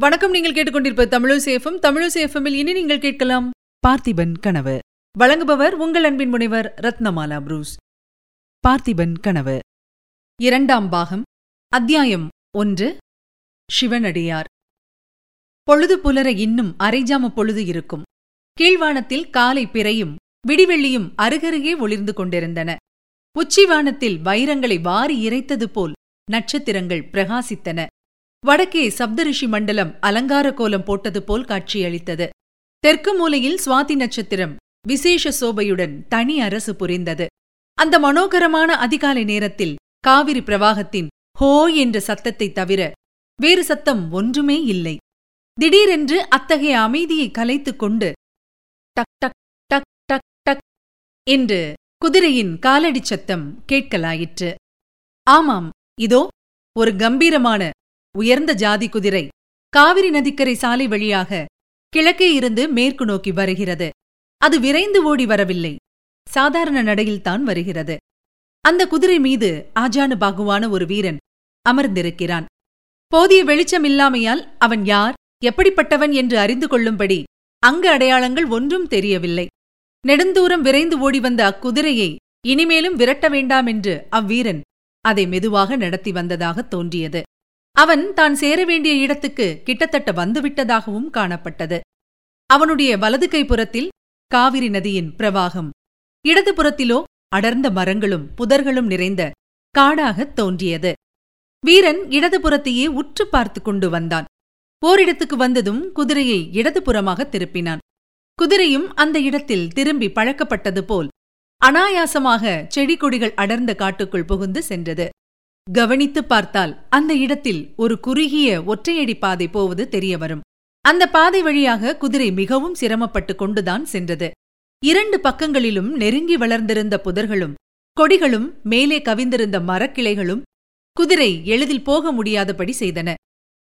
வணக்கம் நீங்கள் கேட்டுக்கொண்டிருப்ப தமிழசேஃபம் தமிழசேஃபமில் இனி நீங்கள் கேட்கலாம் பார்த்திபன் கனவு. வழங்குபவர் உங்கள் அன்பின் முனைவர் ரத்னமாலா புரூஸ். பார்த்திபன் கனவு. இரண்டாம் பாகம் அத்தியாயம் ஒன்று சிவனடியார். பொழுது புலர இன்னும் அரைஜாம பொழுது இருக்கும். கீழ்வானத்தில் காலை பிறையும் விடிவெள்ளியும் அருகருகே ஒளிர்ந்து கொண்டிருந்தன. உச்சிவானத்தில் வைரங்களை வாரி இறைத்தது போல் நட்சத்திரங்கள் பிரகாசித்தன. வடக்கே சப்தரிஷி மண்டலம் அலங்கார கோலம் போட்டது போல் காட்சியளித்தது. தெற்கு மூலையில் சுவாதி நட்சத்திரம் விசேஷ சோபையுடன் தனி அரசு புரிந்தது. அந்த மனோகரமான அதிகாலை நேரத்தில் காவிரி பிரவாகத்தின் ஹோ என்ற சத்தத்தை தவிர வேறு சத்தம் ஒன்றுமே இல்லை. திடீரென்று அத்தகைய அமைதியை கலைத்துக் கொண்டு டக் டக் டக் டக் டக் என்று குதிரையின் காலடிச் சத்தம் கேட்கலாயிற்று. ஆமாம் இதோ ஒரு கம்பீரமான உயர்ந்த ஜாதி குதிரை காவிரி நதிக்கரை சாலை வழியாக கிழக்கே இருந்து மேற்கு நோக்கி வருகிறது. அது விரைந்து ஓடி வரவில்லை. சாதாரண நடையில்தான் வருகிறது. அந்த குதிரை மீது ஆஜானு பாகுவான ஒரு வீரன் அமர்ந்திருக்கிறான். போதிய வெளிச்சம் இல்லாமையால் அவன் யார் எப்படிப்பட்டவன் என்று அறிந்து கொள்ளும்படி அங்கு அடையாளங்கள் ஒன்றும் தெரியவில்லை. நெடுந்தூரம் விரைந்து ஓடி வந்த அக்குதிரையை இனிமேலும் விரட்ட வேண்டாம் என்று அவ்வீரன் அதை மெதுவாக நடத்தி வந்ததாக தோன்றியது. அவன் தான் சேர வேண்டிய இடத்துக்கு கிட்டத்தட்ட வந்துவிட்டதாகவும் காணப்பட்டது. அவனுடைய வலது கைப்புறத்தில் காவிரி நதியின் பிரவாகம். இடதுபுறத்திலோ அடர்ந்த மரங்களும் புதர்களும் நிறைந்த காடாகத் தோன்றியது. வீரன் இடதுபுறத்தையே உற்று பார்த்து கொண்டு வந்தான். ஓரிடத்துக்கு வந்ததும் குதிரையை இடதுபுறமாக திருப்பினான். குதிரையும் அந்த இடத்தில் திரும்பி பழக்கப்பட்டது போல் அனாயாசமாக செடி கொடிகள் அடர்ந்த காட்டுக்குள் புகுந்து சென்றது. கவனித்துப் பார்த்தால் அந்த இடத்தில் ஒரு குறுகிய ஒற்றையடி பாதை போவது தெரியவரும் அந்த பாதை வழியாக குதிரை மிகவும் சிரமப்பட்டு கொண்டுதான் சென்றது. இரண்டு பக்கங்களிலும் நெருங்கி வளர்ந்திருந்த புதர்களும் கொடிகளும் மேலே கவிந்திருந்த மரக்கிளைகளும் குதிரை எளிதில் போக முடியாதபடி செய்தன.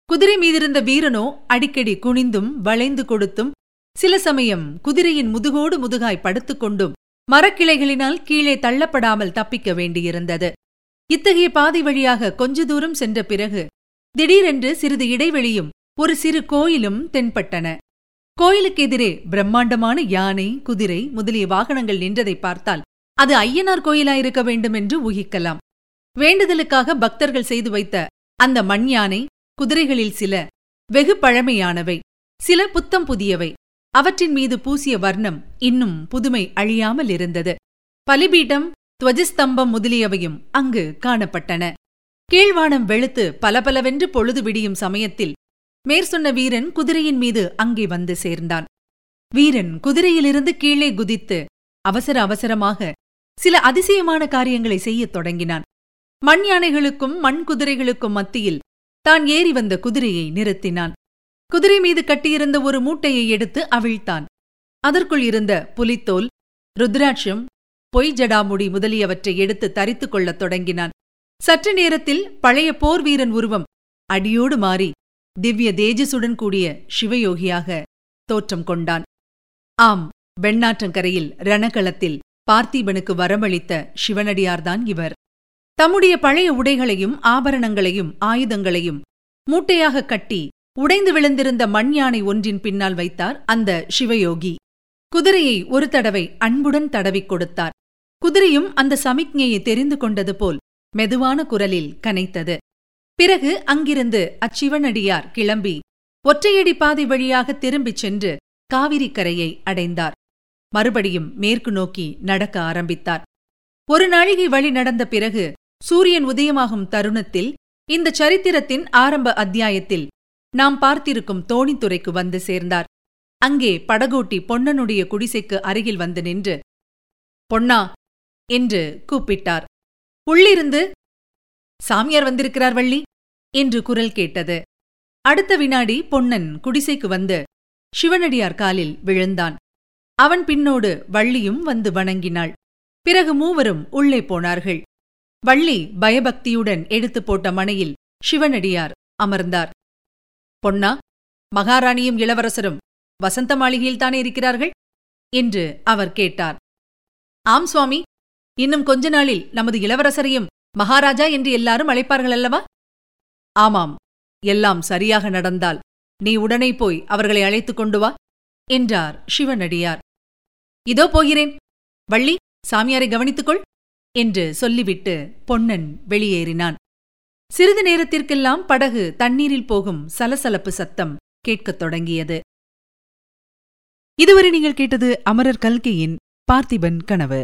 குதிரை மீதிருந்த வீரனோ அடிக்கடி குனிந்தும் வளைந்து கொடுத்தும் சில சமயம் குதிரையின் முதுகோடு முதுகாய் படுத்துக்கொண்டும் மரக்கிளைகளினால் கீழே தள்ளப்படாமல் தப்பிக்க வேண்டியிருந்தது. இத்தகைய பாதை வழியாக கொஞ்ச தூரம் சென்ற பிறகு திடீரென்று சிறிது இடைவெளியும் ஒரு சிறு கோயிலும் தென்பட்டன. கோயிலுக்கு எதிரே பிரம்மாண்டமான யானை குதிரை முதலிய வாகனங்கள் நின்றதை பார்த்தால் அது ஐயனார் கோயிலாயிருக்க வேண்டும் என்று ஊகிக்கலாம். வேண்டுதலுக்காக பக்தர்கள் செய்து வைத்த அந்த மண் யானை குதிரைகளில் சில வெகு பழமையானவை சில புத்தம் புதியவை. அவற்றின் மீது பூசிய வர்ணம் இன்னும் புதுமை அழியாமல் இருந்தது. பலிபீடம் துவஜஸ்தம்பம் முதலியவையும் அங்கு காணப்பட்டன. கீழ்வானம் வெளுத்து பலபலவென்று பொழுது விடியும் சமயத்தில் மேற்சொன்ன வீரன் குதிரையின் மீது அங்கே வந்து சேர்ந்தான். வீரன் குதிரையிலிருந்து கீழே குதித்து அவசர அவசரமாக சில அதிசயமான காரியங்களை செய்யத் தொடங்கினான். மண் யானைகளுக்கும் மண் குதிரைகளுக்கும் மத்தியில் தான் ஏறி வந்த குதிரையை நிறுத்தினான். குதிரை மீது கட்டியிருந்த ஒரு மூட்டையை எடுத்து அவிழ்த்தான். அதற்குள் இருந்த புலித்தோல் ருத்ராட்சம் பொய் ஜடாமுடி முதலியவற்றை எடுத்து தரித்துக் கொள்ளத் தொடங்கினான். சற்று நேரத்தில் பழைய போர் வீரன் உருவம் அடியோடு மாறி திவ்ய தேஜசுடன் கூடிய சிவயோகியாக தோற்றம் கொண்டான். ஆம் வெண்ணாற்றங்கரையில் ரணகளத்தில் பார்த்திபனுக்கு வரமளித்த சிவனடியார்தான் இவர். தம்முடைய பழைய உடைகளையும் ஆபரணங்களையும் ஆயுதங்களையும் மூட்டையாக கட்டி உடைந்து விழுந்திருந்த மண் யானை ஒன்றின் பின்னால் வைத்தார் அந்த சிவயோகி. குதிரையை ஒரு தடவை அன்புடன் தடவிக் கொடுத்தார். குதிரையும் அந்த சமிக்ஞையை தெரிந்து கொண்டது போல் மெதுவான குரலில் கனைத்தது. பிறகு அங்கிருந்து அச்சிவனடியார் கிளம்பி ஒற்றையடி பாதை வழியாக திரும்பிச் சென்று காவிரி கரையை அடைந்தார். மறுபடியும் மேற்கு நோக்கி நடக்க ஆரம்பித்தார். ஒரு நாழிகை வழி நடந்த பிறகு சூரியன் உதயமாகும் தருணத்தில் இந்த சரித்திரத்தின் ஆரம்ப அத்தியாயத்தில் நாம் பார்த்திருக்கும் தோணித்துறைக்கு வந்து சேர்ந்தார். அங்கே படகோட்டி பொன்னனுடைய குடிசைக்கு அருகில் வந்து நின்று பொன்னா என்று கூப்பிட்டார். உள்ளிருந்து சாமியார் வந்திருக்கிறார் வள்ளி என்று குரல் கேட்டது. அடுத்த வினாடி பொன்னன் குடிசைக்கு வந்து சிவனடியார் காலில் விழுந்தான். அவன் பின்னோடு வள்ளியும் வந்து வணங்கினாள். பிறகு மூவரும் உள்ளே போனார்கள். வள்ளி பயபக்தியுடன் எடுத்துப் போட்ட மனையில் சிவனடியார் அமர்ந்தார். பொன்னா மகாராணியும் இளவரசரும் வசந்த மாளிகையில்தானே இருக்கிறார்கள்? என்று அவர் கேட்டார். ஆம் சுவாமி. இன்னும் கொஞ்ச நாளில் நமது இளவரசரையும் மகாராஜா என்று எல்லாரும் அழைப்பார்கள் அல்லவா? ஆமாம். எல்லாம் சரியாக நடந்தால் நீ உடனே போய் அவர்களை அழைத்துக் கொண்டு வா என்றார் சிவனடியார். இதோ போகிறேன். வள்ளி சாமியாரை கவனித்துக்கொள் என்று சொல்லிவிட்டு பொன்னன் வெளியேறினான். சிறிது நேரத்திற்கெல்லாம் படகு தண்ணீரில் போகும் சலசலப்பு சத்தம் கேட்கத் தொடங்கியது. இதுவரை நீங்கள் கேட்டது அமரர் கல்கையின் பார்த்திபன் கனவு.